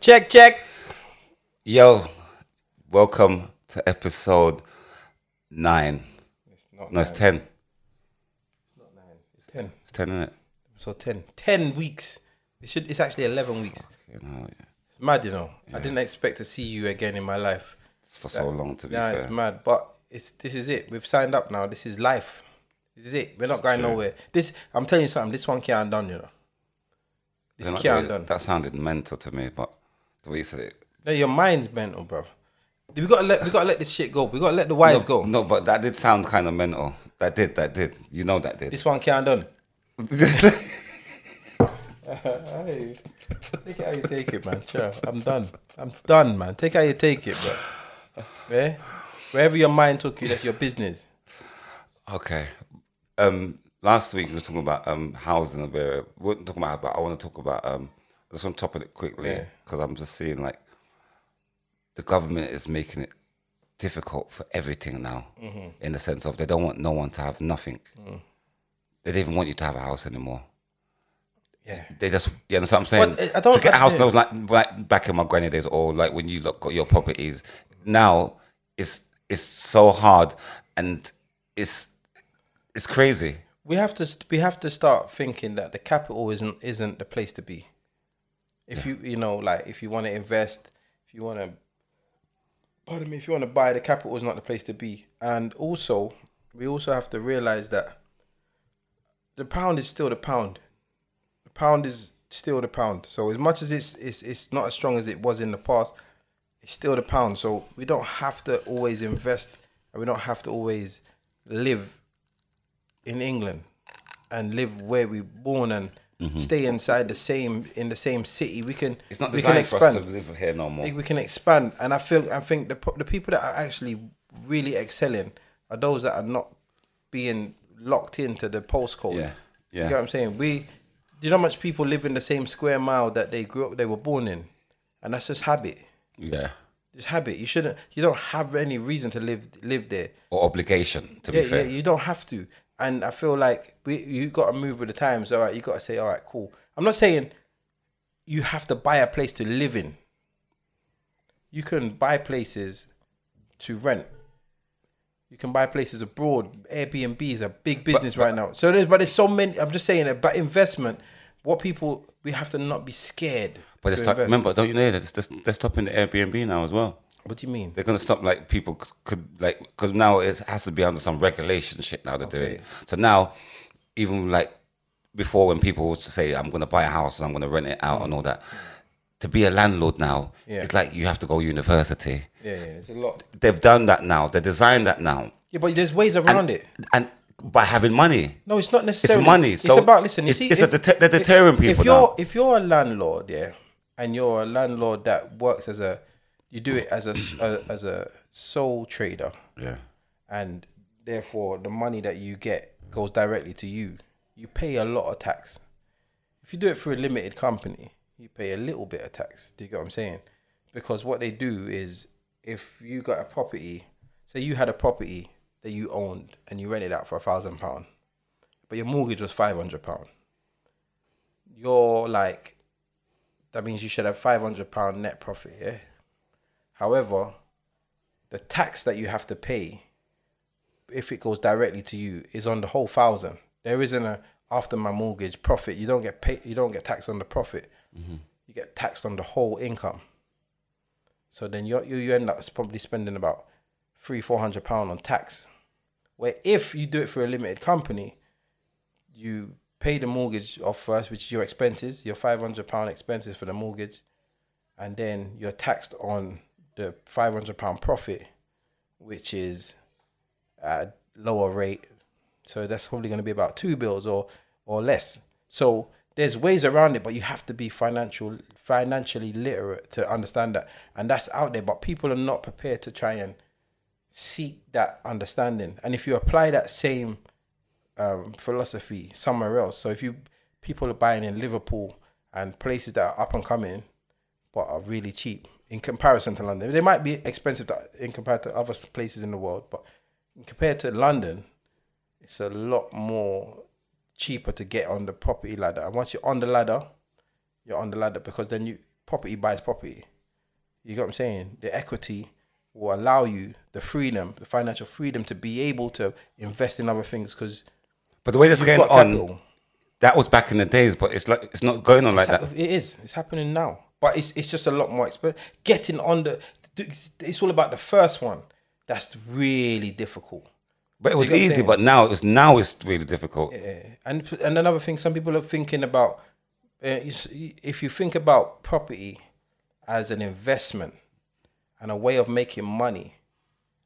Check, check. Yo, welcome to episode nine. It's not No, it's nine. ten. It's not nine. It's ten. It's ten, isn't it? So ten. Ten weeks. It should. It's actually eleven weeks. You know, It's mad, you know. I didn't expect to see you again in my life. it's for so long to be Yeah, fair. it's mad. But it's this is it. We've signed up now. This is life. This is it. We're not going nowhere. This I'm telling you something. This one can't done, you know. This They're not can't doing- done. That sounded mental to me, but the way you said it. No, your mind's mental, bro. We gotta let we gotta let this shit go. We gotta let the wires no, go. No, but that did sound kind of mental. That did, that did. You know that did. This one can't done. Hey, take it how you take it, man. Sure, I'm done. I'm done, man. Take it how you take it, bro. Yeah? Wherever your mind took you, that's your business. Okay. Um, last week we were talking about um housing. and We weren't talking about, but I want to talk about um. Just want top of it quickly Yeah. because I'm just seeing like the government is making it difficult for everything now, Mm-hmm. in the sense of they don't want no one to have nothing. Mm. They don't even want you to have a house anymore. Yeah. They just, you understand what I'm saying? Uh, I don't- to get a house knows like, like back in my granny days, or like when you look got your properties. Now it's it's so hard, and it's it's crazy. We have to we have to start thinking that the capital isn't isn't the place to be. If you you know like if you want to invest, if you want to pardon me, if you want to buy, the capital is not the place to be. And also, we also have to realize that the pound is still the pound. The pound is still the pound. So as much as it's it's it's not as strong as it was in the past, it's still the pound. So we don't have to always invest, and we don't have to always live in England and live where we born and Mm-hmm. stay inside the same in the same city. We can It's not we can designed for us expand. to live here no more. We can expand, and I feel I think the the people that are actually really excelling are those that are not being locked into the postcode. Yeah, You yeah. get what I'm saying? We, do you know how much people live in the same square mile that they grew up, they were born in, and that's just habit. Yeah, Just habit. You shouldn't. You don't have any reason to live live there. or obligation to Yeah, be fair. yeah. You don't have to. And I feel like we you got to move with the times. All right, you got to say, all right, cool. I'm not saying you have to buy a place to live in. You can buy places to rent. You can buy places abroad. Airbnb is a big business right now. So there's, but there's so many. I'm just saying about investment. What people we have to not be scared. But like, remember, don't you know that they're, they're stopping the Airbnb now as well? What do you mean? They're gonna stop like people c- could like because now it has to be under some regulation shit now they're doing. So now, even like before when people used to say I'm gonna buy a house and I'm gonna rent it out and all that, to be a landlord now, Yeah. it's like you have to go university. Yeah, yeah. There's a lot. They've done that now. They designed that now, Yeah, but there's ways around it. and by having money. No, it's not necessarily. money, It's so about listen. You it's- see, it's a deter- they're deterring if, people If you're now. if you're a landlord, yeah, and you're a landlord that works as a, you do it as a, a as a sole trader, Yeah, and therefore the money that you get goes directly to you. You pay a lot of tax. If you do it through a limited company, you pay a little bit of tax. Do you get what I'm saying? Because what they do is, if you got a property, say you had a property that you owned and you rented out for a thousand pound, but your mortgage was five hundred pound. You're like, that means you should have five hundred pound net profit. Yeah. However, the tax that you have to pay if it goes directly to you is on the whole thousand. There isn't a after my mortgage profit. You don't get paid. You don't get taxed on the profit. Mm-hmm. You get taxed on the whole income. So then you you you end up probably spending about three four hundred pound on tax. Where if you do it for a limited company, you pay the mortgage off first, which is your expenses, your five hundred pound expenses for the mortgage, and then you're taxed on the five hundred pound profit, which is at a lower rate. So that's probably going to be about two bills or or less. So there's ways around it, but you have to be financial financially literate to understand that, and that's out there. But people are not prepared to try and seek that understanding. And if you apply that same um, philosophy somewhere else, so if you people are buying in Liverpool and places that are up and coming, but are really cheap in comparison to London, they might be expensive to, in comparison to other places in the world, but compared to London, it's a lot more cheaper to get on the property ladder. And once you're on the ladder, you're on the ladder because then you property buys property. You get what I'm saying? The equity will allow you the freedom, the financial freedom to be able to invest in other things because But the way that's you've going on, that was back in the days, but it's like it's not going on like that. It is. It's happening now, but it's it's just a lot more expert. Getting on the, it's all about the first one. That's really difficult. But it was You get what I'm easy. But now it's now it's really difficult. Yeah. And and another thing, some people are thinking about uh, if you think about property as an investment and a way of making money,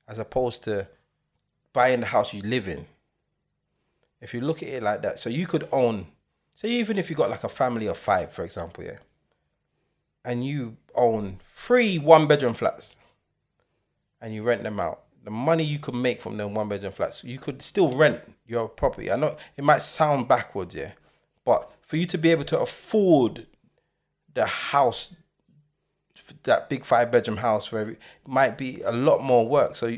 as opposed to buying the house you live in. If you look at it like that, so you could own, say, even if you got like a family of five, for example, yeah, and you own three one bedroom flats and you rent them out, the money you could make from them one bedroom flats, you could still rent your property. I know it might sound backwards, yeah, but for you to be able to afford the house, that big five bedroom house, for every, might be a lot more work. So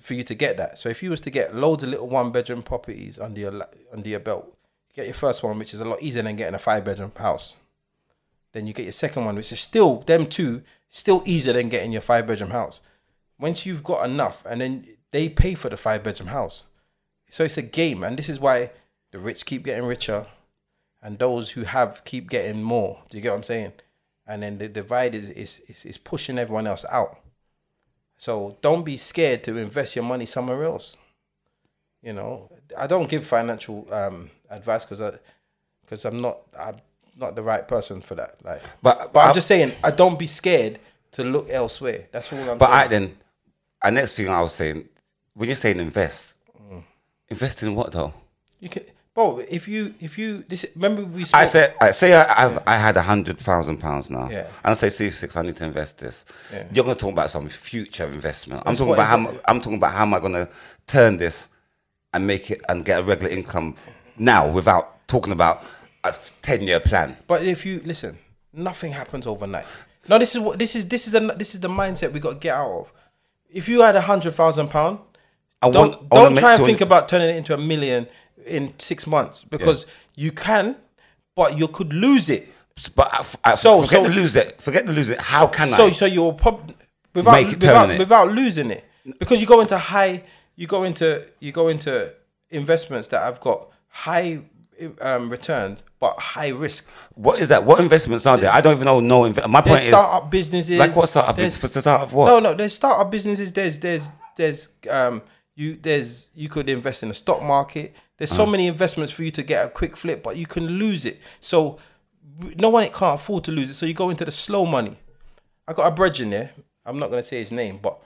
for you to get that, so if you was to get loads of little one bedroom properties under your under your belt, get your first one, which is a lot easier than getting a five bedroom house. Then you get your second one, which is still them two, still easier than getting your five bedroom house. Once you've got enough, and then they pay for the five bedroom house. So it's a game, and this is why the rich keep getting richer, and those who have keep getting more. Do you get what I'm saying? And then the divide is is is, is pushing everyone else out. So don't be scared to invest your money somewhere else. You know, I don't give financial um, advice because I because I'm not I'm not the right person for that. Like, But but I'm I- just saying, I don't be scared to look elsewhere. That's all I'm saying. But I then, our next thing I was saying, when you're saying invest, Mm. invest in what though? you can, bro. If you if you this remember we spoke, I said, I say I I've, I had a hundred thousand pounds now, Yeah. and I say, Ceesix, I need to invest this. Yeah. You're going to talk about some future investment. I'm That's talking about how I'm talking about how am I going to turn this and make it and get a regular income now without talking about a ten year plan. But if you listen, nothing happens overnight. No, this is what this is. This is the this is the mindset we got to get out of. If you had a hundred thousand pound, I don't want- I don't try and think about turning it into a million in six months because you can, but you could lose it. But uh, I, I, uh, So- forget so- to lose it. Forget to lose it. How can So I? so so you'll prob- without Make it without, without losing it because you go into high you go into you go into investments that have got high um, returns but high risk. What is that? What investments are there? I don't even know. No, inve- my point is, startup businesses. like what startup? there's-? For startup what? No, no. There's startup businesses. There's there's there's um you there's you could invest in the stock market. There's so many investments for you to get a quick flip, but you can lose it. So no one can't afford to lose it. So you go into the slow money. I got a brethren there. I'm not gonna say his name, but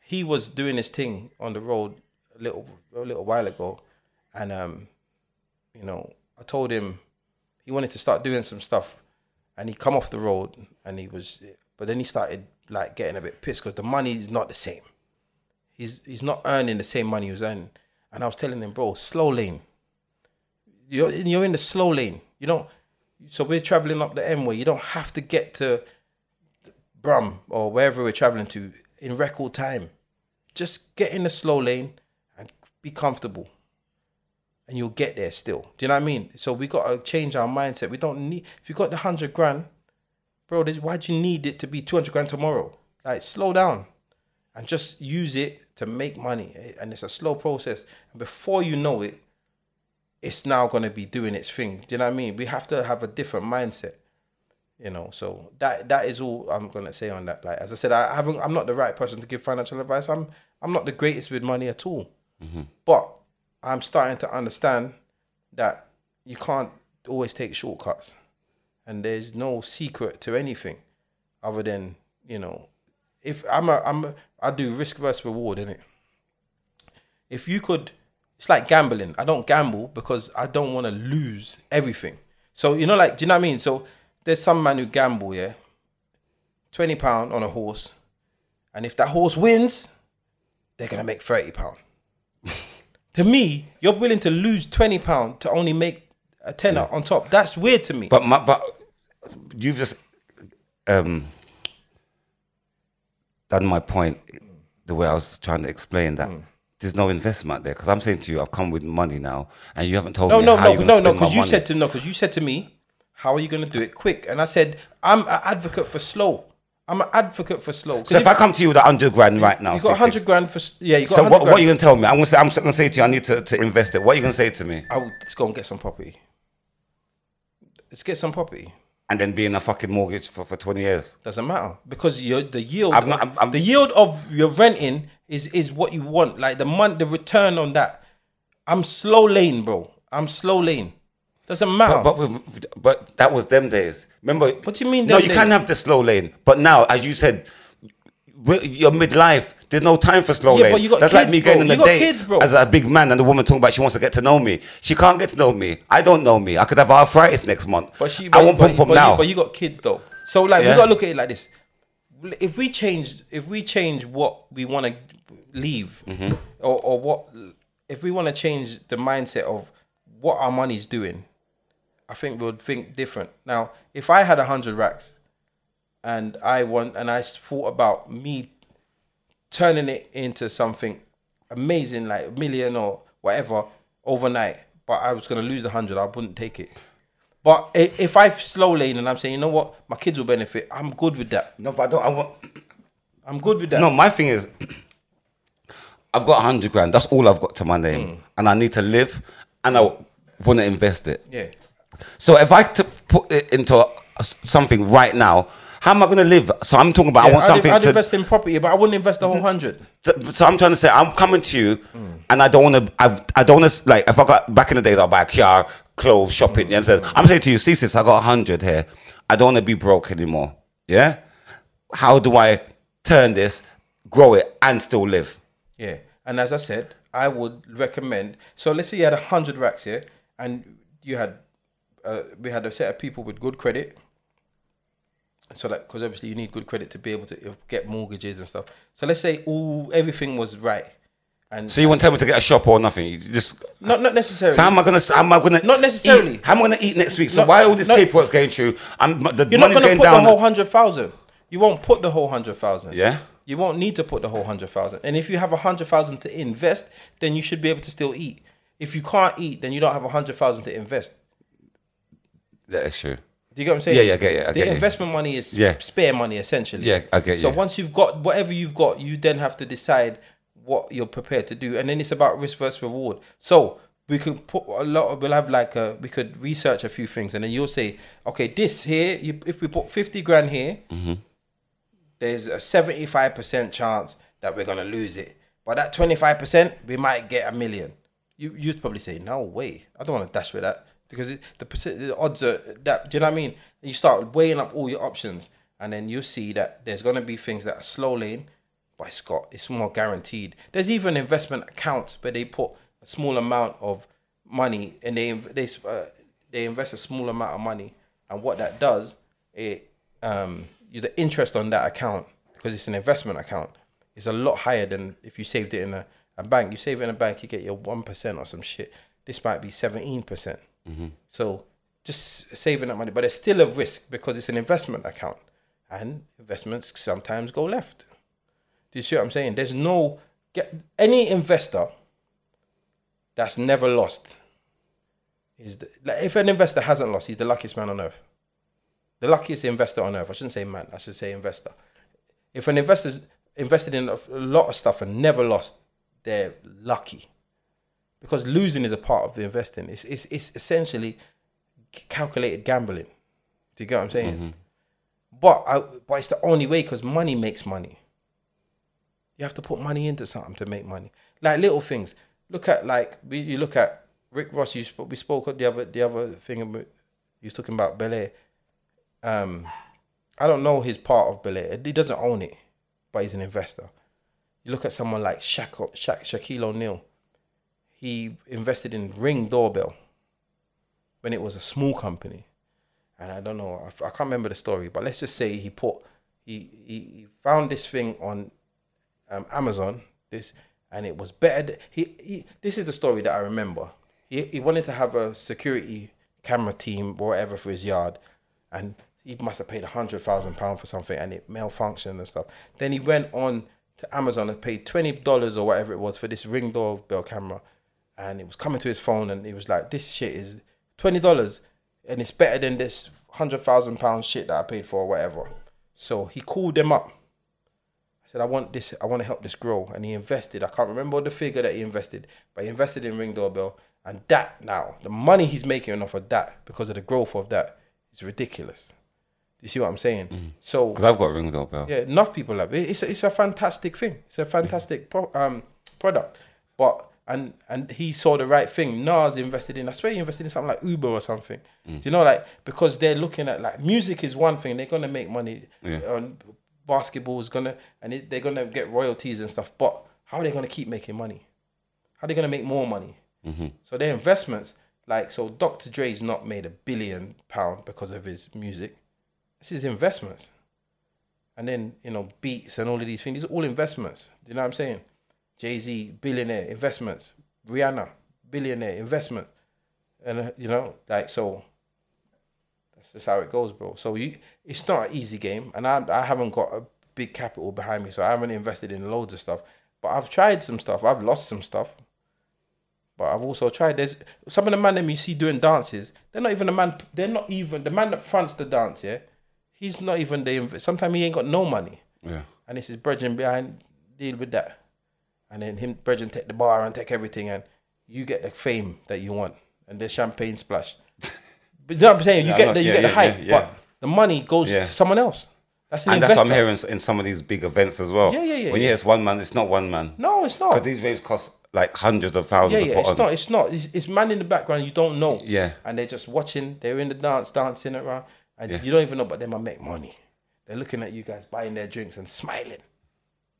he was doing his thing on the road a little a little while ago, and um, you know, I told him he wanted to start doing some stuff, and he come off the road, and he was, but then he started like getting a bit pissed because the money is not the same. He's he's not earning the same money he was earning, and I was telling him, bro, slow lane. You're you're in the slow lane. You don't. So we're traveling up the M way. You don't have to get to Brum or wherever we're traveling to in record time. Just get in the slow lane and be comfortable. And you'll get there still. Do you know what I mean? So we gotta change our mindset. We don't need if you got the hundred grand, bro, why do you need it to be two hundred grand tomorrow? Like slow down and just use it to make money. Eh, and it's a slow process. And before you know it, it's now gonna be doing its thing. Do you know what I mean? We have to have a different mindset you know so that that is all i'm gonna say on that like as i said i haven't i'm not the right person to give financial advice i'm i'm not the greatest with money at all mm-hmm. but i'm starting to understand that you can't always take shortcuts. And there's no secret to anything other than you know if i'm a i'm a, i do risk versus reward in it if you could it's like gambling. I don't gamble because i don't want to lose everything. So you know like do you know what i mean? So there's some man who gamble yeah? 20 pound on a horse and if that horse wins they're gonna make 30 pound to me you're willing to lose 20 pound to only make a tenner on top that's weird to me But my, but you've just um, done my point the way I was trying to explain that. Mm. There's no investment there because I'm saying to you, I've come with money now, and you haven't told no me no how no you're no no because you money. said to no because you said to me How are you going to do it quick? And I said, I'm an advocate for slow. I'm an advocate for slow. So if I come to you with a hundred grand right now, you've got hundred grand for yeah, you got So 100 what, what are you gonna tell me? I'm gonna say I'm gonna say to you, I need to, to invest it. What are you gonna say to me? I would let's go and get some property. Let's get some property. And then be in a fucking mortgage for, for twenty years. Doesn't matter because your the yield, I'm not- I'm- I'm- the yield of your renting is is what you want. Like the month, the return on that. I'm slow lane, bro. I'm slow lane. Doesn't matter. But with, but that was them days. Remember? What do you mean No, you can't have the slow lane, but now, as you said, you're midlife. There's no time for slow Yeah, lane. but you got That's like kids, me bro. getting on You a got date kids, bro. as a big man, and the woman talking about she wants to get to know me. She can't get to know me. I don't know me. I could have arthritis next month. But she, I but, won't pump up but, now. You, but you got kids though, so like Yeah. we gotta look at it like this. If we change, if we change what we want to leave, Mm-hmm. or, or what, if we want to change the mindset of what our money's doing, I think we would think different. Now, if I had a hundred racks, and I want, and I thought about me turning it into something amazing, like a million or whatever overnight, but I was gonna lose a hundred, I wouldn't take it. But if I slow lane and I'm saying, you know what, my kids will benefit, I'm good with that. no, but I don't. I want. I'm good with that. No, my thing is, I've got a hundred grand. That's all I've got to my name, Hmm. and I need to live, and I want to invest it. Yeah. So if I to put it into a- something right now, how am I going to live? So I'm talking about I want I'd, something I'd to. invest in property, but I wouldn't invest the whole mm-hmm. hundred. So, so I'm trying to say I'm coming to you, and I don't want to. I, I don't want to like if I got back in the days I'll buy a car, clothes, shopping. You understand? I'm saying to you, see, sis, I got a hundred here. I don't want to be broke anymore. Yeah. How do I turn this, grow it, and still live? Yeah, and as I said, I would recommend. So let's say you had a hundred racks here, and you had, uh, we had a set of people with good credit. So like, because obviously you need good credit to be able to get mortgages and stuff. So let's say all everything was right, and So you won't tell me to get a shop or nothing. You just not not necessarily. So how am I gonna? How am I gonna? Not necessarily. Eat? How am I gonna eat next week? So Not- why all this not- paperwork's going through? I'm the You're not gonna going put down. the whole hundred thousand. You won't put the whole hundred thousand. Yeah? You won't need to put the whole hundred thousand. And if you have a hundred thousand to invest, then you should be able to still eat. If you can't eat, then you don't have a hundred thousand to invest. That's true. Do you get what I'm saying? Yeah, yeah, I get it, I the get investment money is Yeah. spare money essentially. Yeah, I get So you. once you've got whatever you've got, you then have to decide what you're prepared to do, and then it's about risk versus reward. So we could put a lot. Of, we'll have like a we could research a few things, and then you'll say, okay, this here, you, if we put fifty grand here, Mm-hmm. there's a seventy five percent chance that we're gonna lose it, but that twenty five percent we might get a million. You you'd probably say, no way, I don't want to dash with that because it, the the odds are that. Do you know what I mean? You start weighing up all your options, and then you see that there's gonna be things that are slow lane, but it's got it's more guaranteed. There's even investment accounts where they put a small amount of money and they they uh, they invest a small amount of money, and what that does it um the interest on that account because it's an investment account is a lot higher than if you saved it in a, a bank. You save it in a bank, you get your one percent or some shit. This might be seventeen percent. Mm-hmm. So just saving that money, but it's still a risk because it's an investment account, and investments sometimes go left. Do you see what I'm saying? There's no get any investor that's never lost. Is the, like if an investor hasn't lost, he's the luckiest man on earth. The luckiest investor on earth. I shouldn't say man. I should say investor. If an investor's invested in a lot of stuff and never lost, they're lucky. Because losing is a part of the investing. It's it's it's essentially calculated gambling. Do you get what I'm saying? But I, but it's the only way because money makes money. You have to put money into something to make money. Like little things. Look at like we, you look at Rick Ross. You spoke, we spoke at the other the other thing. About, he was talking about Bel Air. Um, I don't know his part of Bel Air. He doesn't own it, but he's an investor. You look at someone like Shaq, Shaq Shaquille O'Neal. He invested in Ring Doorbell when it was a small company, and I don't know. I, I can't remember the story, but let's just say he put he he, he found this thing on um, Amazon. This and it was better. He, he this is the story that I remember. He he wanted to have a security camera team or whatever for his yard, and he must have paid a hundred thousand pound for something, and it malfunctioned and stuff. Then he went on to Amazon and paid twenty dollars or whatever it was for this Ring doorbell camera, and it was coming to his phone, and he was like, "This shit is twenty dollars." and it's better than this hundred thousand pound shit that I paid for or whatever. So he called them up. I said, I want this. I want to help this grow, and he invested. I can't remember the figure that he invested, but he invested in Ring Doorbell, and that now the money he's making off of that because of the growth of that is ridiculous. You see what I'm saying? So Because I've got a ring doorbell. yeah, enough people have it. It's a, it's a fantastic thing. It's a fantastic pro, um product. But and and he saw the right thing. Nas invested in. I swear he invested in something like Uber or something. Mm. Do you know like because they're looking at like music is one thing. They're gonna make money. Yeah. On basketball is gonna and it, they're gonna get royalties and stuff. But how are they gonna keep making money? How are they gonna make more money? Mm-hmm. So their investments, like so, Dr. Dre's not made a billion pound because of his music. This is investments and then you know beats and all of these things. These are all investments. Do you know what I'm saying? Jay Z, billionaire investments. Rihanna, billionaire investment, and uh, you know, like so. That's just how it goes, bro. So you, it's not an easy game, and I, I haven't got a big capital behind me, so I haven't invested in loads of stuff. But I've tried some stuff. I've lost some stuff. But I've also tried. There's some of the man that you see doing dances. They're not even the man. They're not even the man that fronts the dance. Yeah, he's not even the. Sometimes he ain't got no money, Yeah. and it's his brethren behind deal with that, and then him brethren take the bar and take everything, and you get the fame that you want and the champagne splash. but you know what I'm saying? You Yeah, get know. the you Yeah, get the hype, yeah, but the money goes to someone else. That's an And that's what I'm hearing in some of these big events as well. Yeah, yeah, yeah, When you hear it's one man, it's not one man. No, it's not. Because these raves cost like hundreds of thousands Yeah, yeah, put it's on. not. It's not. It's, it's man in the background you don't know. Yeah. and they're just watching. They're in the dance, dancing around, and you don't even know. But they might make money. They're looking at you guys buying their drinks and smiling.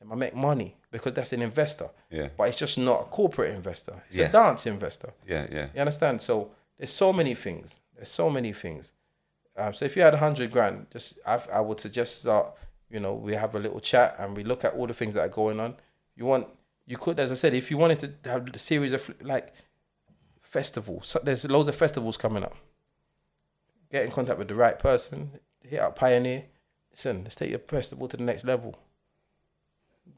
Might make money because that's an investor. Yeah. but it's just not a corporate investor. It's Yes. a dance investor. Yeah, yeah. You understand? So there's so many things. There's so many things. Um, so if you had a hundred grand, just I, I would suggest start. You know, we have a little chat and we look at all the things that are going on. You want, you could, as I said, if you wanted to have a series of like festivals, so there's loads of festivals coming up. Get in contact with the right person. Hit up Pioneer. Listen, let's take your festival to the next level.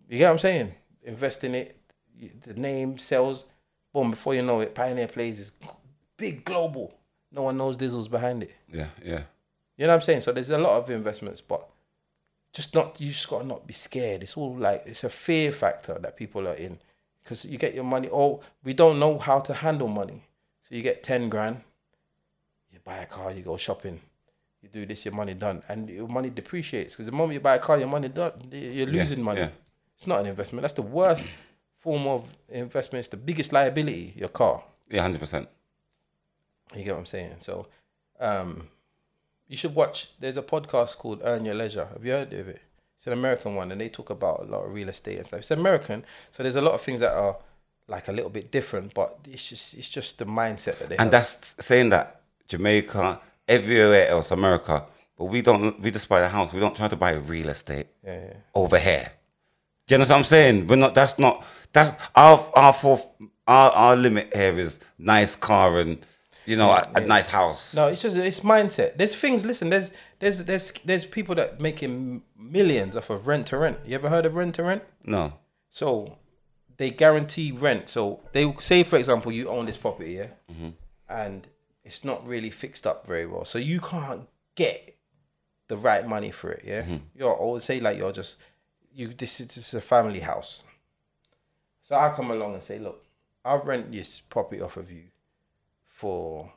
You get what I'm saying? Invest in it. The name sells. Boom! Before you know it, Pioneer Plays is big global. No one knows Dizzle's behind it. Yeah, yeah. You know what I'm saying? So there's a lot of investments, but just not. You just gotta not be scared. It's all like it's a fear factor that people are in because you get your money. Oh, we don't know how to handle money, so you get ten grand. You buy a car, you go shopping, you do this, your money done, and your money depreciates because the moment you buy a car, your money done. You're Yeah, losing money. yeah. It's not an investment. That's the worst form of investment. It's the biggest liability. Your car. Yeah, hundred percent. You get what I'm saying? So, um, you should watch. There's a podcast called Earn Your Leisure. Have you heard of it? It's an American one, and they talk about a lot of real estate and stuff. It's American, so there's a lot of things that are like a little bit different, but it's just it's just the mindset that they And have. that's saying that Jamaica, everywhere else, America, but we don't. We just buy a house. We don't try to buy real estate Yeah, yeah. over here. Do you know what I'm saying? We're not. That's not. That's our our fourth. Our our limit here is nice car and you know a, a nice house. No, it's just it's mindset. There's things. Listen, there's there's there's there's people that making millions off of rent to rent. You ever heard of rent to rent? No. So they guarantee rent. So they say, for example, you own this property, yeah, mm-hmm. and it's not really fixed up very well. So you can't get the right money for it, yeah. Mm-hmm. You're always say like you're just you. This is, this is a family house. So I come along and say, look, I'll rent this property off of you for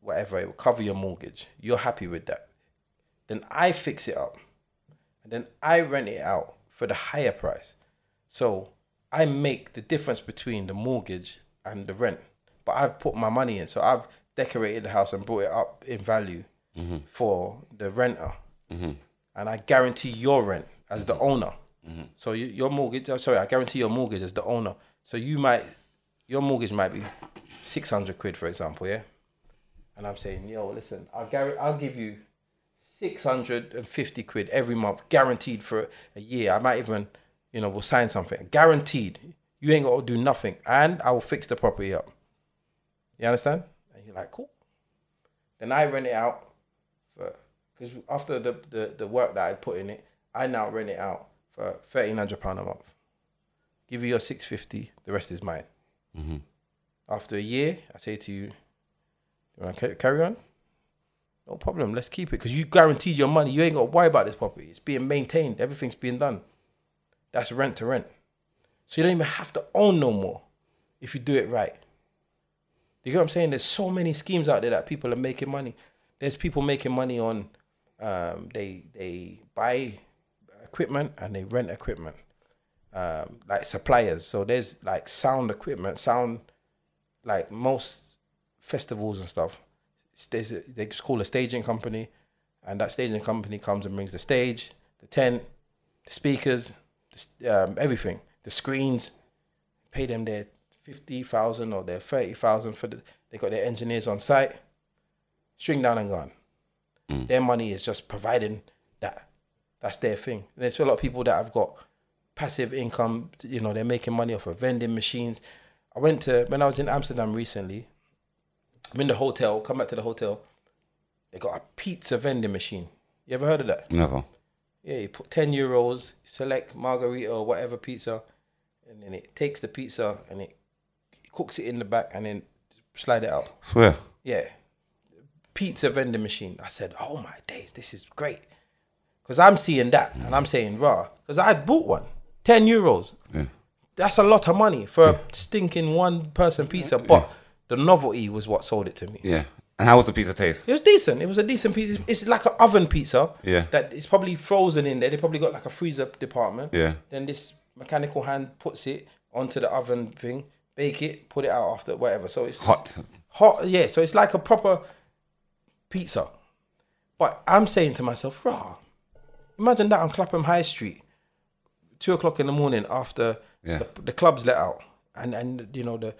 whatever it will cover your mortgage. You're happy with that. Then I fix it up. And then I rent it out for the higher price. So I make the difference between the mortgage and the rent. But I've put my money in. So I've decorated the house and brought it up in value mm-hmm. for the renter. Mm-hmm. And I guarantee your rent as the owner. Mm-hmm. So you, your mortgage, oh, sorry, I guarantee your mortgage as the owner. So you might, your mortgage might be 600 quid, for example, yeah? And I'm saying, yo, listen, I'll, guar- I'll give you 650 quid every month, guaranteed for a year. I might even, you know, we'll sign something. Guaranteed. You ain't got to do nothing. And I will fix the property up. You understand? And you're like, cool. Then I rent it out because after the, the, the work that I put in it, I now rent it out for £1,300 a month. Give you your 650 the rest is mine. After a year, I say to you, you want to carry on? No problem. Let's keep it because you guaranteed your money. You ain't got to worry about this property. It's being maintained. Everything's being done. That's rent to rent. So you don't even have to own no more if you do it right. You get what I'm saying? There's so many schemes out there that people are making money. There's people making money on um, they they buy equipment and they rent equipment. Um, like suppliers. So there's like sound equipment, sound like most festivals and stuff. There's a, they just call a staging company, and that staging company comes and brings the stage, the tent, the speakers, the, um, everything, the screens. Pay them their fifty thousand or their thirty thousand for the. They got their engineers on site. String down and gone. Their money is just providing that. That's their thing. There's a lot of people that have got passive income. You know, they're making money off of vending machines. I went to when I was in Amsterdam recently. I'm in the hotel. Come back to the hotel. They got a pizza vending machine. You ever heard of that? Never. Yeah, you put ten euros, select margarita or whatever pizza, and then it takes the pizza and it, it cooks it in the back and then slide it out. Swear. Yeah. Pizza vending machine. I said, oh my days, this is great. Because I'm seeing that and I'm saying, raw. Because I bought one. 10 euros. Yeah. That's a lot of money for a stinking one person pizza. But the novelty was what sold it to me. Yeah. And how was the pizza taste? It was decent. It was a decent pizza. It's like an oven pizza. Yeah. That is probably frozen in there. They probably got like a freezer department. Yeah. Then this mechanical hand puts it onto the oven thing, bake it, put it out after whatever. So it's Hot. hot. Yeah. So it's like a proper pizza. But I'm saying to myself, raw. Imagine that on Clapham High Street, two o'clock in the morning after Yeah. the, the clubs let out, and and you know the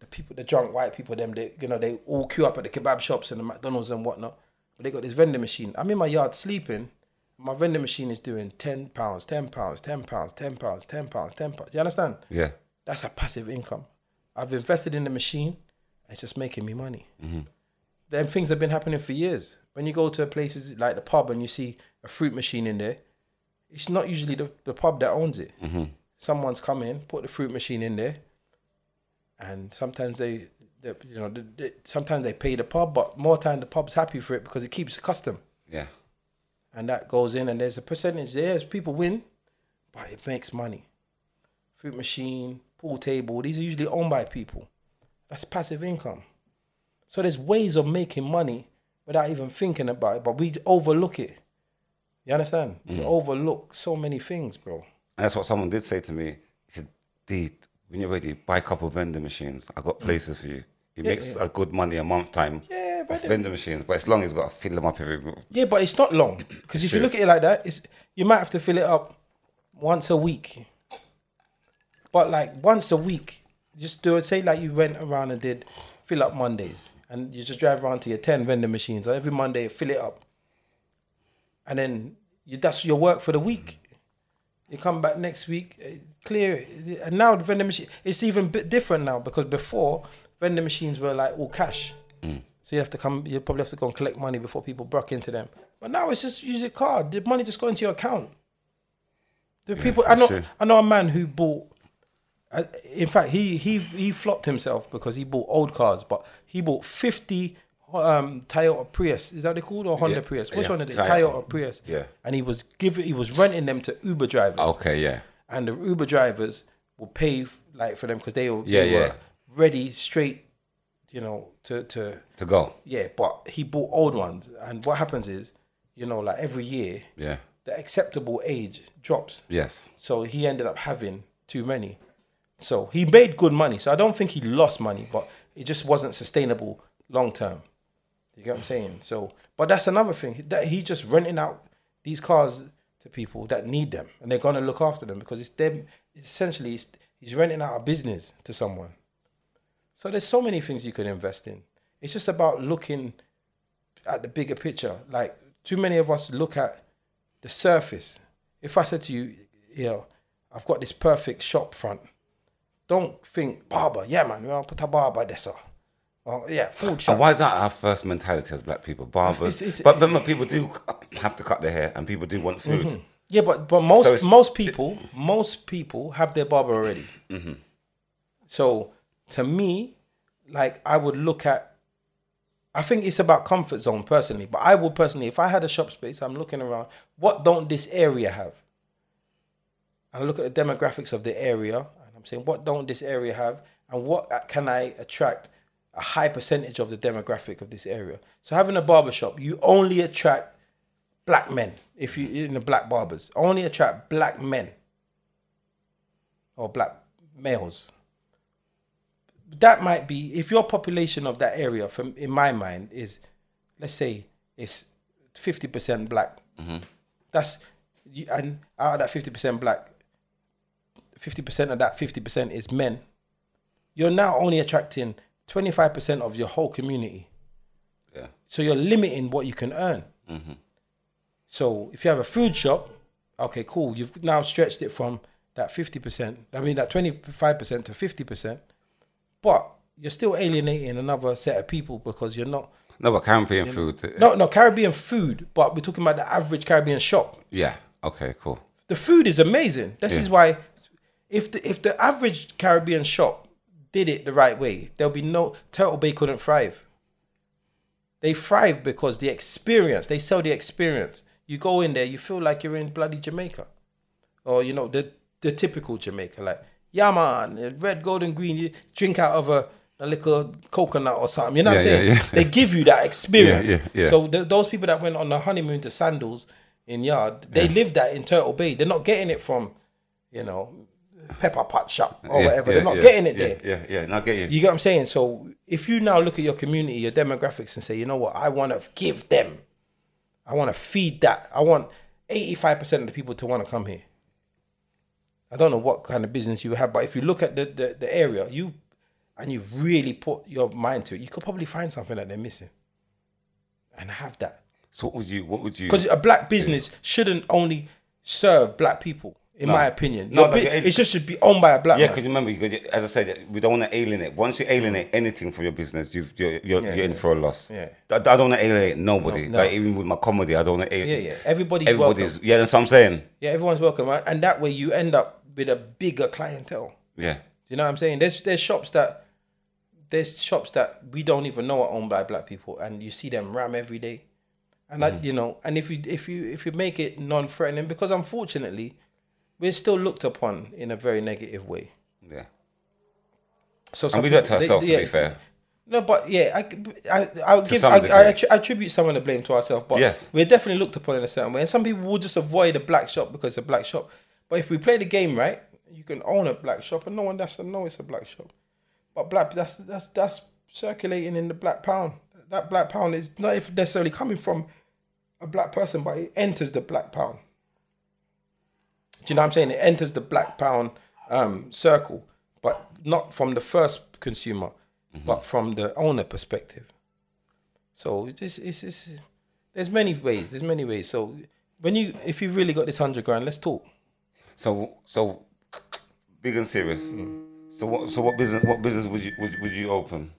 the people, the drunk white people, them they you know they all queue up at the kebab shops and the McDonald's and whatnot. But they got this vending machine. I'm in my yard sleeping. My vending machine is doing ten pounds, ten pounds, ten pounds, ten pounds, ten pounds, ten pounds. You understand? Yeah. That's a passive income. I've invested in the machine. It's just making me money. Mm-hmm. Them things have been happening for years. When you go to places like the pub and you see a fruit machine in there, it's not usually the, the pub that owns it. Mm-hmm. Someone's come in, put the fruit machine in there, and sometimes they, they you know, they, they- sometimes they pay the pub, but more time the pub's happy for it because it keeps the custom, Yeah. and that goes in, and there's a percentage there. As people win, but it makes money. Fruit machine, pool table, these are usually owned by people. That's passive income. So there's ways of making money without even thinking about it, but we overlook it. You understand? We mm. overlook so many things, bro. And that's what someone did say to me. He said, D, when you're ready, buy a couple of vending machines. I got mm. places for you. He makes a good money a month time. Yeah, off vending- machines, but as long as he's got to fill them up every Yeah, but it's not long because if you look at it like that, it's you might have to fill it up once a week. But like once a week, just do it. Say like you went around and did fill up Mondays, and you just drive around to your ten vending machines. So every Monday, fill it up, and then you that's your work for the week. You come back next week, eh, clear it. And now the vending machine, it's even bit different now because before vending machines were like all cash. So you have to come, you probably have to go and collect money before people broke into them. But now it's just use a card. The money just go into your account. The people, I know, true. I know a man who bought. Uh, in fact, he he he flopped himself because he bought old cars, but he bought fifty um Toyota Prius. Is that what they called or Honda Yeah, Prius? Which yeah, one is it? Toyota. Toyota Prius. Yeah. And he was giving, he was renting them to Uber drivers Okay, yeah. and the Uber drivers will pay like for them because they were Yeah, they yeah. were ready straight, you know, to to To go. yeah. But he bought old ones, and what happens is, you know, like every year Yeah. the acceptable age drops. Yes. So he ended up having too many. So he made good money. So I don't think he lost money, but it just wasn't sustainable long term. You get what I'm saying? So, but that's another thing that he just renting out these cars to people that need them, and they're gonna look after them because it's them. Essentially, it's, he's renting out a business to someone. So there's so many things you could invest in. It's just about looking at the bigger picture. Like too many of us look at the surface. If I said to you, you know, I've got this perfect shop front, don't think barber. Yeah, man, we'll put a barber there, sir. Oh, yeah, food shop. And why is that our first mentality as black people? Barbers. It's- it's- but remember, people do have to cut their hair and people do want food. Mm-hmm. Yeah, but but most So most people most people have their barber already. Mm-hmm. So to me, like I would look at I think it's about comfort zone personally. But I would personally, if I had a shop space, I'm looking around. What don't this area have? And I look at the demographics of the area, I'm saying, what don't this area have, and what can I attract a high percentage of the demographic of this area? So having a barber shop, you only attract black men. If you in the black barbers, only attract black men or black males. That might be if your population of that area, from in my mind, is let's say it's fifty percent black. Mm-hmm. That's you- and out of that fifty percent black, fifty percent of that fifty percent is men. You're now only attracting twenty five percent of your whole community. Yeah. So you're limiting what you can earn. So if you have a food shop, okay, cool. You've now stretched it from that fifty percent. I mean that twenty five percent to fifty percent, but you're still alienating another set of people because you're not. No, but Caribbean food. uh, No, no Caribbean food, but we're talking about the average Caribbean shop. Yeah. Okay. Cool. The food is amazing. This Yeah. is why, if the if the average Caribbean shop did it the right way, there'll be no Turtle Bay couldn't thrive. They thrive because the experience. They sell the experience. You go in there, you feel like you're in bloody Jamaica, or you know the the typical Jamaica, like yeah man, red, gold, and green. You drink out of a, a little coconut or something. You know what I'm Yeah, yeah, saying? yeah. They give you that experience. Yeah, yeah, yeah. So th- those people that went on the honeymoon to Sandals in Yard, they live that in Turtle Bay. They're not getting it from, you know, Pepper Pot Shop or Yeah, whatever. yeah, They're not yeah, getting it there. Yeah. Yeah. Now get you. You get what I'm saying? So if you now look at your community, your demographics, and say, you know what, I want to give them, I want to feed that. I want 85% of the people to want to come here. I don't know what kind of business you have, but if you look at the, the, the area, you and you've really put your mind to it, you could probably find something that they're missing and have that. So what would you? What would you? Because a black business shouldn't only serve black people, in No. my opinion. No, it- just should be owned by a black man. Yeah, man. because remember, you could, as I said, we don't want to alienate. Once you alienate anything from your business, you've, you're you're, Yeah, you're in for a loss. Yeah. I, I don't want to alienate nobody. No. Like even with my comedy, I don't want to Yeah, alienate. yeah. Everybody's, Everybody's. welcome. Yeah, that's what I'm saying. Yeah, everyone's welcome, right? and that way you end up with a bigger clientele. Yeah. Do you know what I'm saying? There's there's shops that there's shops that we don't even know are owned by black people, and you see them ram every day, and Mm-hmm. that you know, and if you if you if you make it non-threatening, because unfortunately, we're still looked upon in a very negative way. Yeah. So And we do it to people- they- ourselves, to be fair. No, but yeah, I, I, I'll give, I, I, I attribute some of the blame to ourselves, but Yes. we're definitely looked upon in a certain way. And some people will just avoid a black shop because it's a black shop. But if we play the game right, you can own a black shop and no one has to know it's a black shop. But black, that's that's that's circulating in the black pound. That black pound is not necessarily coming from a black person, but it enters the black pound. Do you know what I'm saying? It enters the black pound um, circle, but not from the first consumer, but from the owner perspective. So it's, it's, it's, there's many ways. There's many ways. So when you if you've really got this hundred grand, let's talk. So so big and serious. So what? So what business? What business would you would, would you open?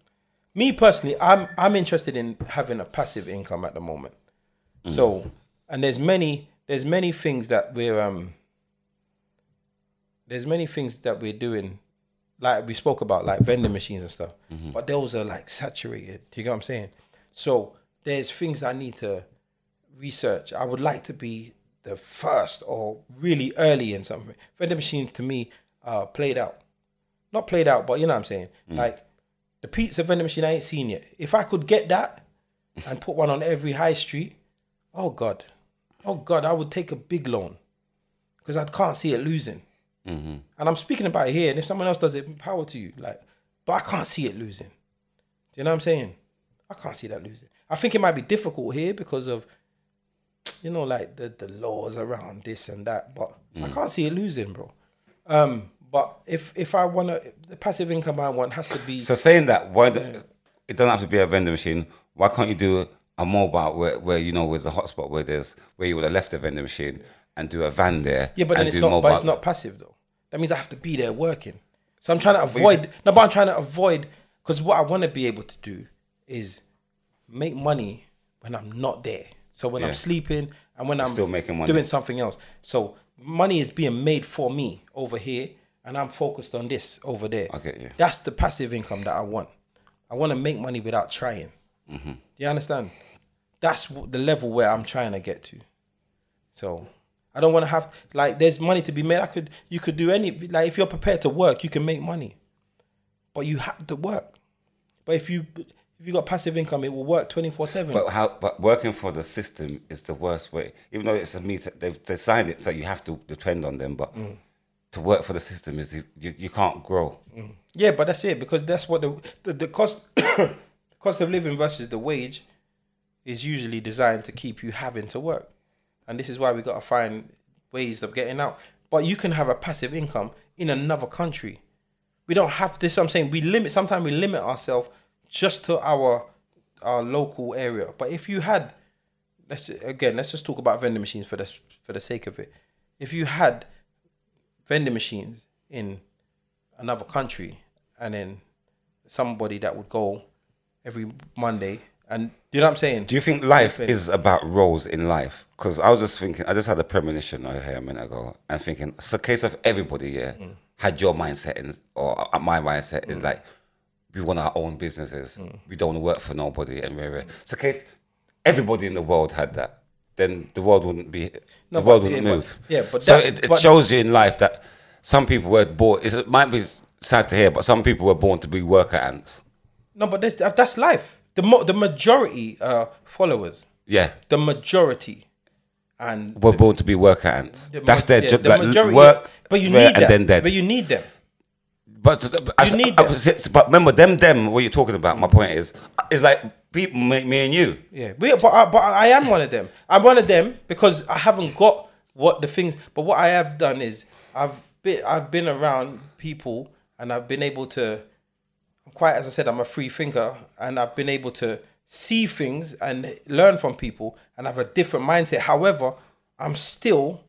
Me personally, I'm I'm interested in having a passive income at the moment. So and there's many there's many things that we're um there's many things that we're doing like we spoke about like vending machines and stuff mm-hmm. but those are like saturated. Do you get what i'm saying? So there's things i need to research. I would like to be the first or really early in something. Vending machines to me are played out. Not played out but you know what i'm saying? Mm. Like the pizza vending machine i ain't seen yet. If i could get that and put one on every high street oh god. Oh god i would take a big loan because i can't see it losing and I'm speaking about it here, and if someone else does it, power to you. Like, but I can't see it losing. Do you know what I'm saying? I can't see that losing. I think it might be difficult here because of, you know, like the, the laws around this and that. But I can't see it losing, bro. Um, but if if I wanna, the passive income I want has to be. So saying that, why? do- It doesn't have to be a vending machine. Why can't you do a mobile where, where you know with a hotspot where there's where you would have left the vending machine and do a van there? Yeah, but then it's not. mobile. But it's not passive though. That means I have to be there working. So I'm trying to avoid. No, but I'm trying to avoid because what I want to be able to do is make money when I'm not there. So when I'm sleeping and when I'm Still making money. doing something else. So money is being made for me over here, and I'm focused on this over there. Get you. That's the passive income that I want. I want to make money without trying. Mm-hmm. Do you understand? That's the level where I'm trying to get to. So I don't want to have like there's money to be made. I could you could do any like if you're prepared to work, you can make money, but you have to work. But if you if you got passive income, it will work twenty four seven. But how? But working for the system is the worst way. Even though it's a meet, they've designed it so you have to depend on them. But Mm. to work for the system is you, you, can't grow. Yeah, but that's it because that's what the the, the cost cost of living versus the wage is usually designed to keep you having to work, and this is why we got to find ways of getting out. But you can have a passive income in another country. We don't have this. I'm saying we limit. Sometimes we limit ourselves just to our our local area. But if you had, let's ju- again, let's just talk about vending machines for the for the sake of it. If you had vending machines in another country and then somebody that would go every Monday and you know what I'm saying? Do you think life Different. is about roles in life? Because I was just thinking, I just had a premonition over here a minute ago, and thinking it's a case of everybody, yeah, Mm. had your mindset in, or uh, my mindset is like, we want our own businesses, Mm. we don't work for nobody, and rare. It's a case, everybody in the world had that, then the world wouldn't be, No, the world but- wouldn't yeah, but- move. yeah, but so that- it, it but- shows you in life that some people were born. It might be sad to hear, but some people were born to be worker ants. No, but that's that's life. The mo- the majority uh followers, Yeah, the majority and were born to be worker ants. the That's ma- their yeah, job. the like, majority, work, but you need and them. then dead. But you need them. But, I- need I- them. but remember, them, them. What you're talking about? My point is, is like people, me, me and you. Yeah, we, but I, but I am one of them. I'm one of them because I haven't got what the things. But what I have done is I've been I've been around people and I've been able to. Quite as I said, I'm a free thinker, and I've been able to see things and learn from people and have a different mindset. However, I'm still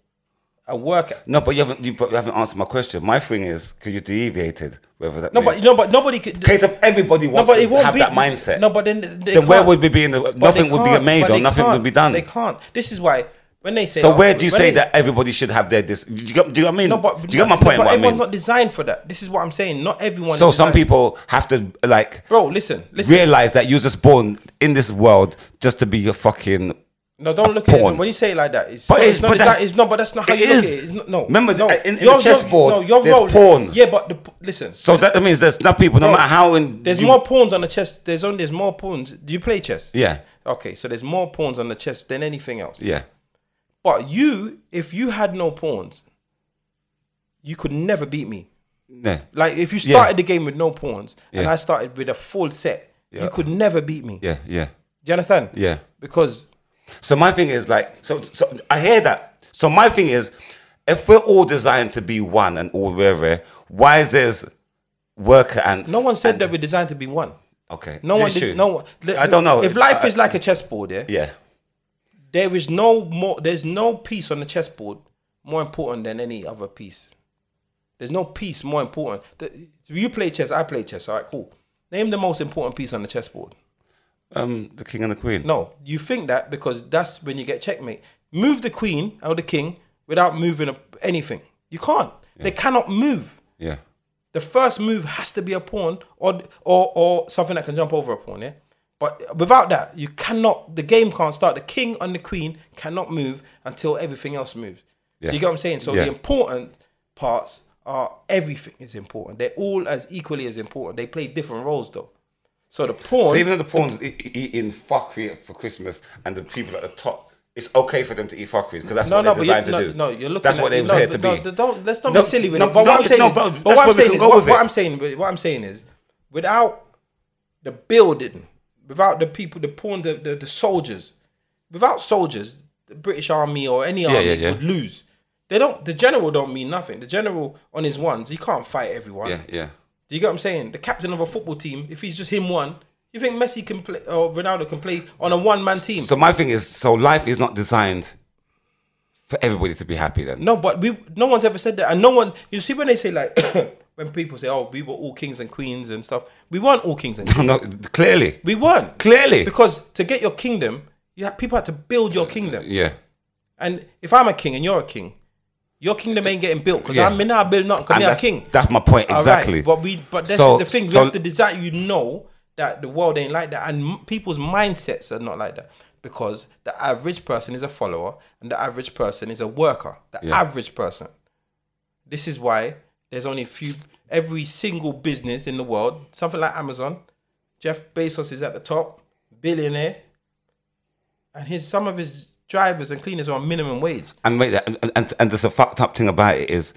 a worker. No, but you haven't. You, but you haven't answered my question. My thing is, because you deviated. Whether that No, means- but no, but nobody could. case of everybody No, wants but to it won't have be that mindset. No, but then then where would we be in the? Nothing would be made or nothing would be done. They can't. This is why when they say. So where do you say they- that everybody should have their this? Do you get, do you what I mean? No, but do you get my no. But what I everyone's mean? not designed for that. This is what I'm saying. Not everyone. So is some people have to like bro, listen, listen. realize that you're just born in this world just to be a fucking. no, don't look at it when you say it like that. It's But not, it's- it's not but designed. that's- It's, no, but that's not how it you look at it. It's not, no, Remember, no. in- in the Your- your- chessboard, no, your there's role- pawns. Yeah, but the, listen. So that means there's not people, no Bro, matter how in. There's you- more pawns on the chess. There's only there's more pawns. Do you play chess? Yeah, Okay, so there's more pawns on the chess than anything else. yeah. But you, if you had no pawns, you could never beat me. Yeah. Like if you Yeah. started the game with no pawns and Yeah. I started with a full set, Yeah. you could never beat me. Yeah, yeah, Do you understand? yeah. Because So my thing is like, so, so I hear that. So my thing is, if we're all designed to be one and all rare, rare, why is there's worker ants? no one said and- that we're designed to be one. Okay. No one. Dis- no one. I don't know. If life is like a chessboard, yeah, Yeah. There is no more. There's no piece on the chessboard more important than any other piece. There's no piece more important. The, you play chess. I play chess. All right, cool. Name the most important piece on the chessboard. Um, the king and the queen. No, you think that because that's when you get checkmate. Move the queen or the king without moving anything. You can't. They cannot move. Yeah. The first move has to be a pawn or or or something that can jump over a pawn. Yeah, but without that, you cannot. The game can't start. The king and the queen cannot move until everything else moves. Yeah. Do you get what I'm saying? So Yeah. the important parts are everything is important. They're all as equally as important. They play different roles though. So the pawn. So even though the pawns e- e- eating fuckery for Christmas and the people at the top, it's okay for them to eat fuckeries because that's No, what no, they're designed to no, do. no, you're looking. That's at, what they was no, here to no, be. Don't let's not No, be silly with no, it. But what I'm saying, is, but what I'm saying is, what, what. I'm saying, what I'm saying is, without the building, without the people, the pawn, the, the, the soldiers, without soldiers, the British army or any army yeah, yeah. would lose. They don't. The general don't mean nothing. The general on his ones, he can't fight everyone. Yeah, yeah. Do you get what I'm saying? The captain of a football team, if he's just him one, you think Messi can play or Ronaldo can play on a one man team? So my thing is, so life is not designed for everybody to be happy. Then No, but we no one's ever said that, and no one. You see when they say like when people say, "Oh, we were all kings and queens and stuff," we weren't all kings and queens. no, clearly, we weren't clearly, because to get your kingdom, you have people had to build your kingdom. yeah. And if I'm a king and you're a king, your kingdom ain't getting built because Yeah. I'm not building nothing. Because I'm a king. that's my point All right, exactly. But we, but that's So- the thing. We so- have to design. You know that the world ain't like that, and m- people's mindsets are not like that because the average person is a follower and the average person is a worker. The Yeah. average person. This is why there's only a few. Every single business in the world, something like Amazon, Jeff Bezos is at the top, billionaire, and his some of his drivers and cleaners are on minimum wage. And wait, and, and, and there's a fucked up thing about it is,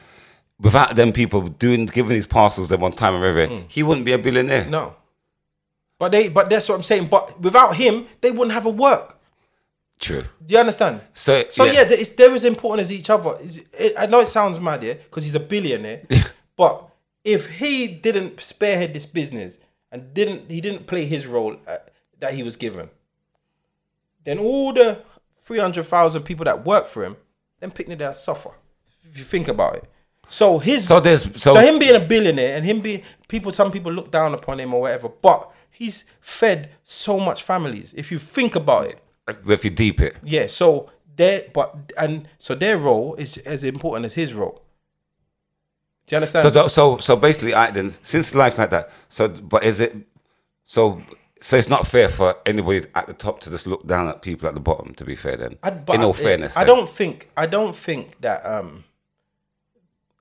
without them people doing giving these parcels them on time and everything, he wouldn't be a billionaire. Mm. No. But they but that's what I'm saying. But without him, they wouldn't have a work. True. Do you understand? So, So yeah. yeah, it's, they're as important as each other. It- I know it sounds mad, yeah, because he's a billionaire. but if he didn't spearhead this business and didn't he didn't play his role uh, that he was given, then all the three hundred thousand people that work for him, then picnic there suffer. If you think about it. So his So there's so, so, him being a billionaire and him being people, some people look down upon him or whatever, but he's fed so much families. If you think about it, if you deep it, yeah. So their but and so their role is as important as his role. Do you understand? so so so basically, I then since life like that. So, but is it so? So it's not fair for anybody at the top to just look down at people at the bottom. To be fair, then I, but in all I- fairness, I then. don't think I don't think that um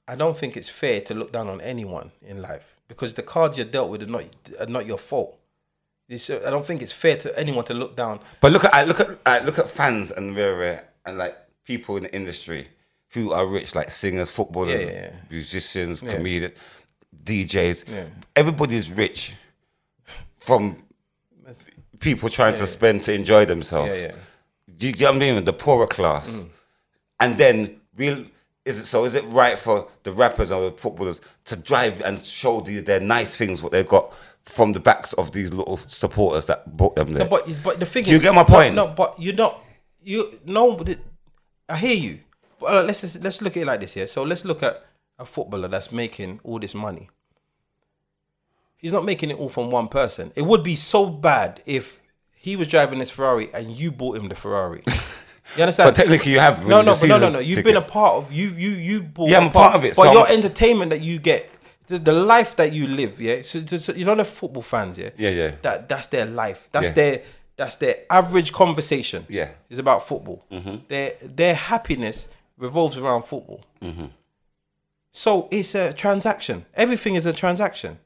I don't think it's fair to look down on anyone in life because the cards you're dealt with are not are not your fault. It's, I don't think it's fair to anyone to look down. But look at I look at I look at fans and rare rare and like people in the industry who are rich, like singers, footballers, Yeah, yeah, yeah. musicians, comedians, DJs. Everybody's rich from people trying to spend to enjoy themselves. Yeah, yeah. Do you get what I mean? The poorer class, mm. and then real. Is it so? Is it right for the rappers or the footballers to drive and show these their nice things what they've got from the backs of these little supporters that brought them there? No, but but the thing Do you get my point? No, but you're not. You no. but I hear you. But uh, let's just, let's look at it like this here. So let's look at a footballer that's making all this money. He's not making it all from one person. It would be so bad if he was driving this Ferrari and you bought him the Ferrari. You understand? But technically, you have. no, no, but no, no, no. You've been a part of you, you, you bought. Yeah, I'm a part of it, But so your I'm- entertainment that you get, the, the life that you live, yeah. So, so, so you know the football fans, yeah. Yeah, yeah. That that's their life. That's Yeah. their that's their average conversation. Yeah. is about football. Mm-hmm. Their their happiness revolves around football. Mm-hmm. So it's a transaction. Everything is a transaction.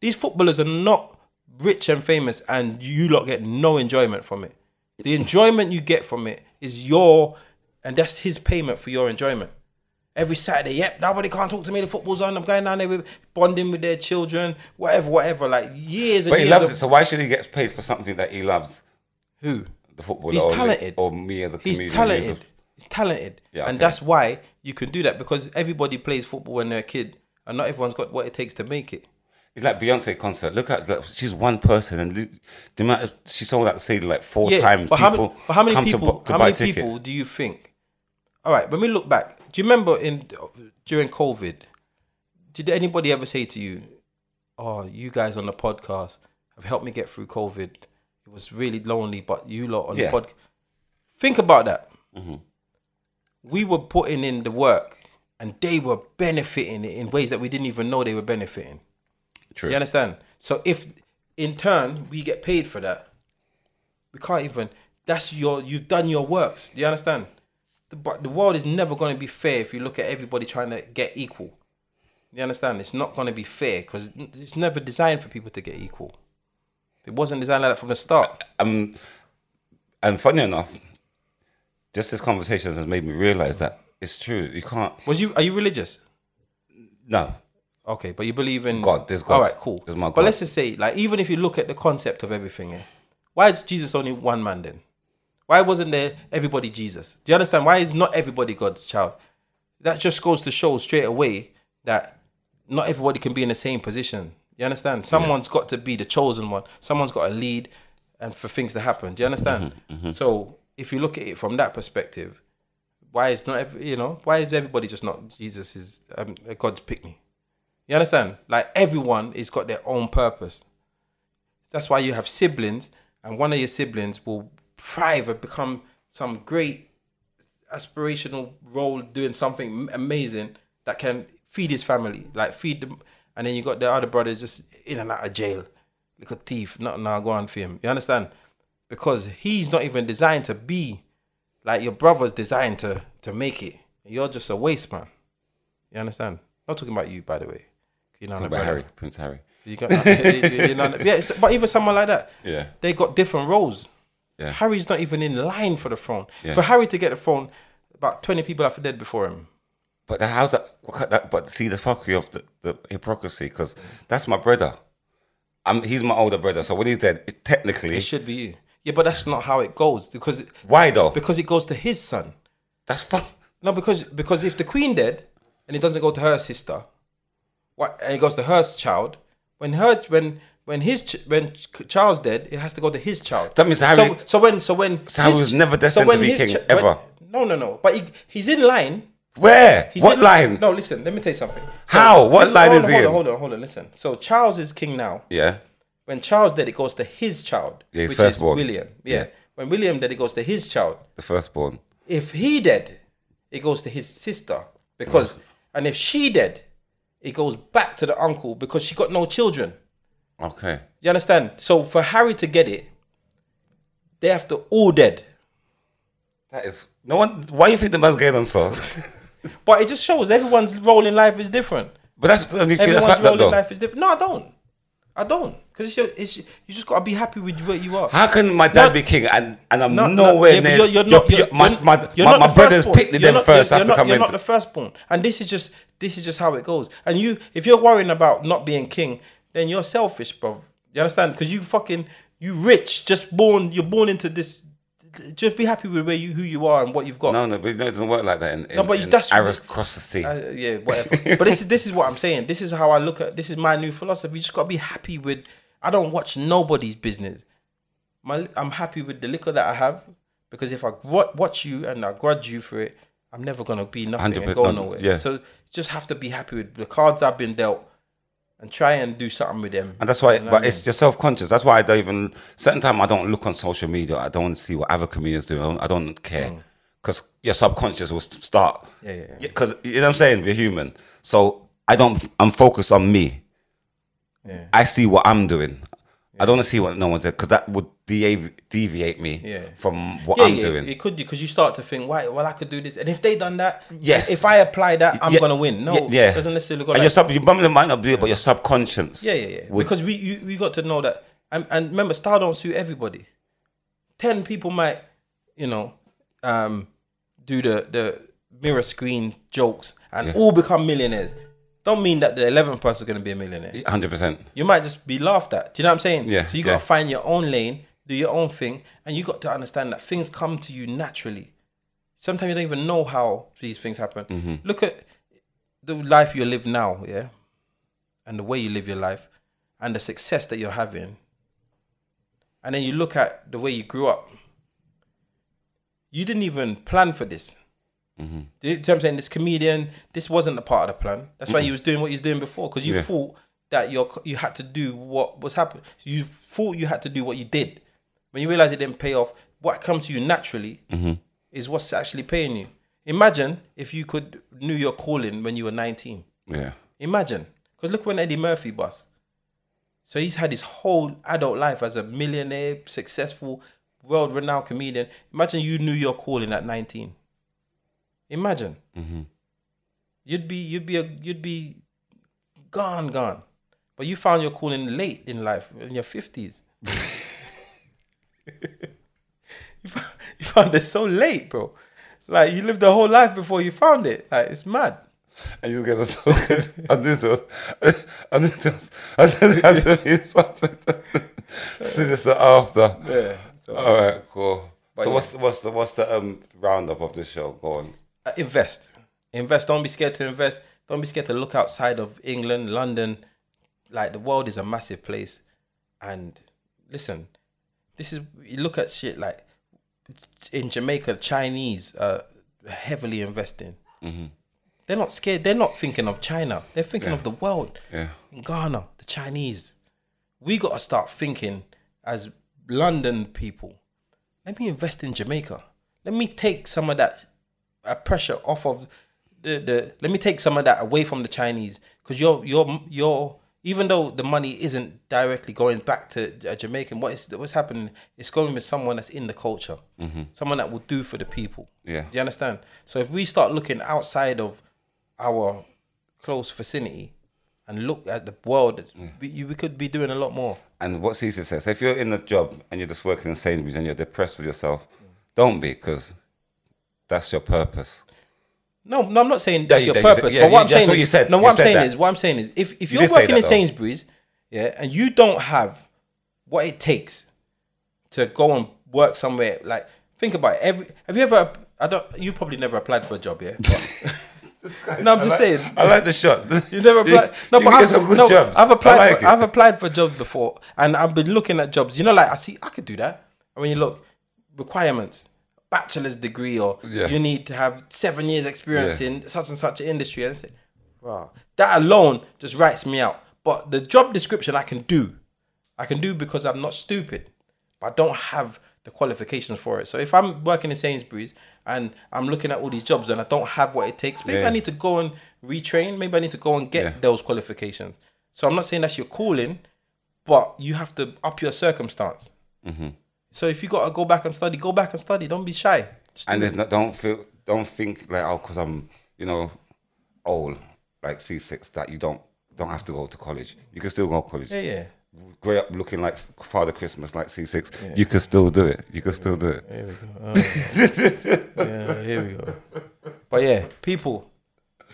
These footballers are not rich and famous, and you lot get no enjoyment from it. The enjoyment you get from it is your, and that's his payment for your enjoyment. Every Saturday, yep, nobody can't talk to me. The football's on. I'm going down there with bonding with their children, whatever, whatever. Like years and But he years. loves of- it, so why should he get paid for something that he loves? Who? The football. He's or, talented. Or me as a He's comedian. talented. He's talented. Yeah, And that's why you can do that because everybody plays football when they're a kid, and not everyone's got what it takes to make it. It's like Beyonce concert. Look at like, she's one person, and the, amount of, she sold out the stadium like four times. but how many, but how many come people? to, to how many tickets. people do you think? All right, when we look back, do you remember in during COVID? Did anybody ever say to you, "Oh, you guys on the podcast have helped me get through COVID. It was really lonely, but you lot on Yeah. the pod." Think about that. Mm-hmm. We were putting in the work, and they were benefiting in ways that we didn't even know they were benefiting. True. You understand? So if in turn we get paid for that, we can't even. That's your. You've done your works. Do you understand? The, but the world is never going to be fair if you look at everybody trying to get equal. You understand? It's not going to be fair because it's never designed for people to get equal. It wasn't designed like that from the start. Um, and funny enough, just this conversation has made me realize that it's true. You can't. Was you? Are you religious? No. Okay, but you believe in God, there's God. All right, cool. There's my God. But let's just say, like, even if you look at the concept of everything, eh, why is Jesus only one man then? Why wasn't there everybody Jesus? Do you understand? Why is not everybody God's child? That just goes to show straight away that not everybody can be in the same position. You understand? Someone's got to be the chosen one. Someone's got to lead, and for things to happen. Do you understand? Mm-hmm, So if you look at it from that perspective, why is not every, you know why is everybody just not Jesus is um, God's pick me? You understand? Like everyone is got their own purpose. That's why you have siblings, and one of your siblings will thrive and become some great aspirational role doing something amazing that can feed his family, like feed them. And then you got the other brothers just in and out of jail. little thief. No, no, go on for him. You understand? Because he's not even designed to be like your brother's designed to to make it. You're just a waste man. You understand? Not talking about you, by the way. You know, brother. about Harry, Prince Harry. You got, you know, yeah, but even someone like that, Yeah. they got different roles. Yeah. Harry's not even in line for the throne. Yeah. For Harry to get the throne, about twenty people have dead before him. But that, how's that, that? But see the fuckery of the, the hypocrisy, because that's my brother. I'm, he's my older brother, so when he's dead, it, technically, It should be you. Yeah, but that's not how it goes because it, why though? because it goes to his son. That's fun. No, because because if the queen dead and it doesn't go to her sister, what and it goes to her child. When her when when his ch- when Ch- Charles dead, it has to go to his child. That means Harry- So, so when so when So his was ch- never destined when to be king, when- ever? no, no, no. But he, he's in line. Where? He's what in- line? No, listen. Let me tell you something. So, How? What listen, line hold is on, he hold in? On, hold on, hold on. Listen. So Charles is king now. Yeah. When Charles dead, it goes to his child, Yeah, his which firstborn. is William. Yeah. Yeah. When William dead, it goes to his child. The firstborn. If he dead, it goes to his sister because, and if she dead, it goes back to the uncle because she got no children. Okay. You understand? So for Harry to get it, they have to all dead. That is no one. Why you think the man's getting on so? But it just shows everyone's role in life is different. but that's you think that's Everyone's like role that in though. life is different. No, I don't. I don't. Because it's, your, it's you just gotta be happy with what you are. How can my dad No. be king and, and I'm No, no, nowhere yeah, near? You're, you're not. You're, my you're- my, you're my, not my brothers picked them not- first. You're, you're to come not, in. you're not the firstborn, and this is just this is just how it goes. And you, if you're worrying about not being king, then you're selfish, bro. You understand? Because you fucking you rich, just born. You're born into this. Just be happy with where you who you are and what you've got. no, no, but no, it doesn't work like that. In, in, No, but in that's- aristocracy. Uh, yeah, whatever. but this is this is what I'm saying. This is how I look at. This is my new philosophy. You just gotta be happy with. I don't watch nobody's business. My, I'm happy with the liquor that I have because if I gr- watch you and I grudge you for it, I'm never gonna be nothing and go nowhere. yeah. So just have to be happy with the cards I've been dealt and try and do something with them. And that's why, You know but I it's you're self conscious. That's why I don't even. Certain time I don't look on social media. I don't want to see what other comedians do. I don't, I don't care because your subconscious will start. Mm. Yeah, yeah, yeah. Because you know what I'm saying. We're human, so I don't. I'm focused on me. Yeah. I see what I'm doing. I don't want to see what no one's doing because that would deviate me Yeah. from what yeah, I'm yeah, doing. it could do because you start to think, why? Well, I could do this, and if they done that, Yes. If I apply that, I'm Yeah, gonna win. No, yeah, yeah. it doesn't necessarily go. and Like, your sub, your probably might not do it, but your subconscious. Yeah, yeah, yeah. would- because we you, we got to know that, and, and remember, style don't suit everybody. Ten people might, you know, um, do the the mirror screen jokes and all become millionaires. Don't mean that the eleventh person is going to be a millionaire. hundred percent. You might just be laughed at. Do you know what I'm saying? Yeah, So you got to find your own lane, do your own thing, and you got to understand that things come to you naturally. Sometimes you don't even know how these things happen. Mm-hmm. Look at the life you live now, yeah, and the way you live your life, and the success that you're having, and then you look at the way you grew up. You didn't even plan for this. Mm-hmm. Do you I'm saying? This comedian, this wasn't a part of the plan. That's why he was doing what he was doing before, because you Yeah. thought that you you had to do what was happening. You thought you had to do what you did. When you realize it didn't pay off, what comes to you naturally Mm-hmm. is what's actually paying you. Imagine if you could knew your calling when you were 19. Yeah. Imagine, because look when Eddie Murphy bust. So he's had his whole adult life as a millionaire, successful, world-renowned comedian. Imagine you knew your calling at 19. Imagine. You'd be you'd be a, you'd be gone gone, but you found your calling late in life in your 50s. you, found, you found it so late, bro. Like you lived the whole life before you found it. Like it's mad. And you get a so I do this. I do this. I do this. I do this. Sinister after. Yeah. So All right, cool. so yeah. what's what's the what's the um roundup of this show? Go on. uh, invest. Invest. Don't be scared to invest. Don't be scared to look outside of England, London. Like the world is a massive place. And listen, this is you look at shit like in Jamaica, Chinese are heavily investing. They're not scared. They're not thinking of China. They're thinking of the world. Yeah. In Ghana, the Chinese. We got to start thinking as London people. Let me invest in Jamaica. Let me take some of that uh, pressure off of the, the let me take some of that away from the Chinese because your your your even though the money isn't directly going back to a Jamaican, what is what's happening? It's going with someone that's in the culture, someone that will do for the people. Mm-hmm. Yeah. Do you understand? So if we start looking outside of our close vicinity and look at the world, we, we could be doing a lot more. And what Caesar says, if you're in a job and you're just working in Sainsbury's and you're depressed with yourself, don't be, because that's your purpose. No, no, I'm not saying that's you- your you purpose. yeah, but what you- I'm saying what is, you said. no, You what I'm saying that. is, what I'm saying is, if, if You you're did working in though. Sainsbury's, yeah, and you don't have what it takes to go and work somewhere, like think about it. Every have you ever? I don't. You probably never applied for a job, yeah. No, I'm just saying. I like the shot. You never applied. No, you but I've, no, jobs. I've applied. I like for, it. I've applied for jobs before, and I've been looking at jobs. You know, like I see, I could do that. And when you look, requirements, bachelor's degree, or Yeah. you need to have seven years experience Yeah. in such and such an industry. And say, wow, that alone just writes me out. But the job description I can do, I can do because I'm not stupid, but I don't have the qualifications for it. So if I'm working in Sainsbury's and I'm looking at all these jobs and I don't have what it takes, maybe Yeah. I need to go and retrain. Maybe I need to go and get Yeah. those qualifications. So I'm not saying that's your calling, but you have to up your circumstance. Mm-hmm. So if you got to go back and study, go back and study. Don't be shy. Just and do there's not don't feel don't think like oh because I'm you know old like Ceesix that you don't don't have to go to college. You can still go to college. yeah, yeah. Grow up looking like Father Christmas like Ceesix. You can still do it. You can still do it. Here we go. Oh, yeah, here we go. But yeah, people,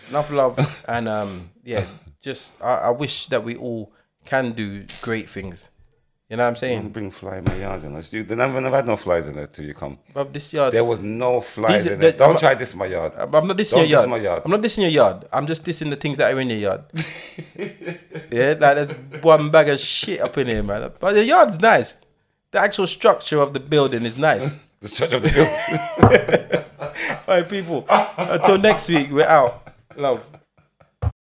enough love, and um, yeah, just I, I wish that we all can do great things. You know what I'm saying? Bring fly in my yard, you know. You, they never, never had no flies in there till you come. But this yard, There was no flies These in there. the- Don't try this in my yard. Uh, I'm not dissing Don't your yard. diss my yard. I'm not dissing your yard. I'm just dissing the things that are in your yard. yeah, like there's one bag of shit up in here, man. But the yard's nice. The actual structure of the building is nice. The church of the hill. All right, people. Until next week, we're out. Love.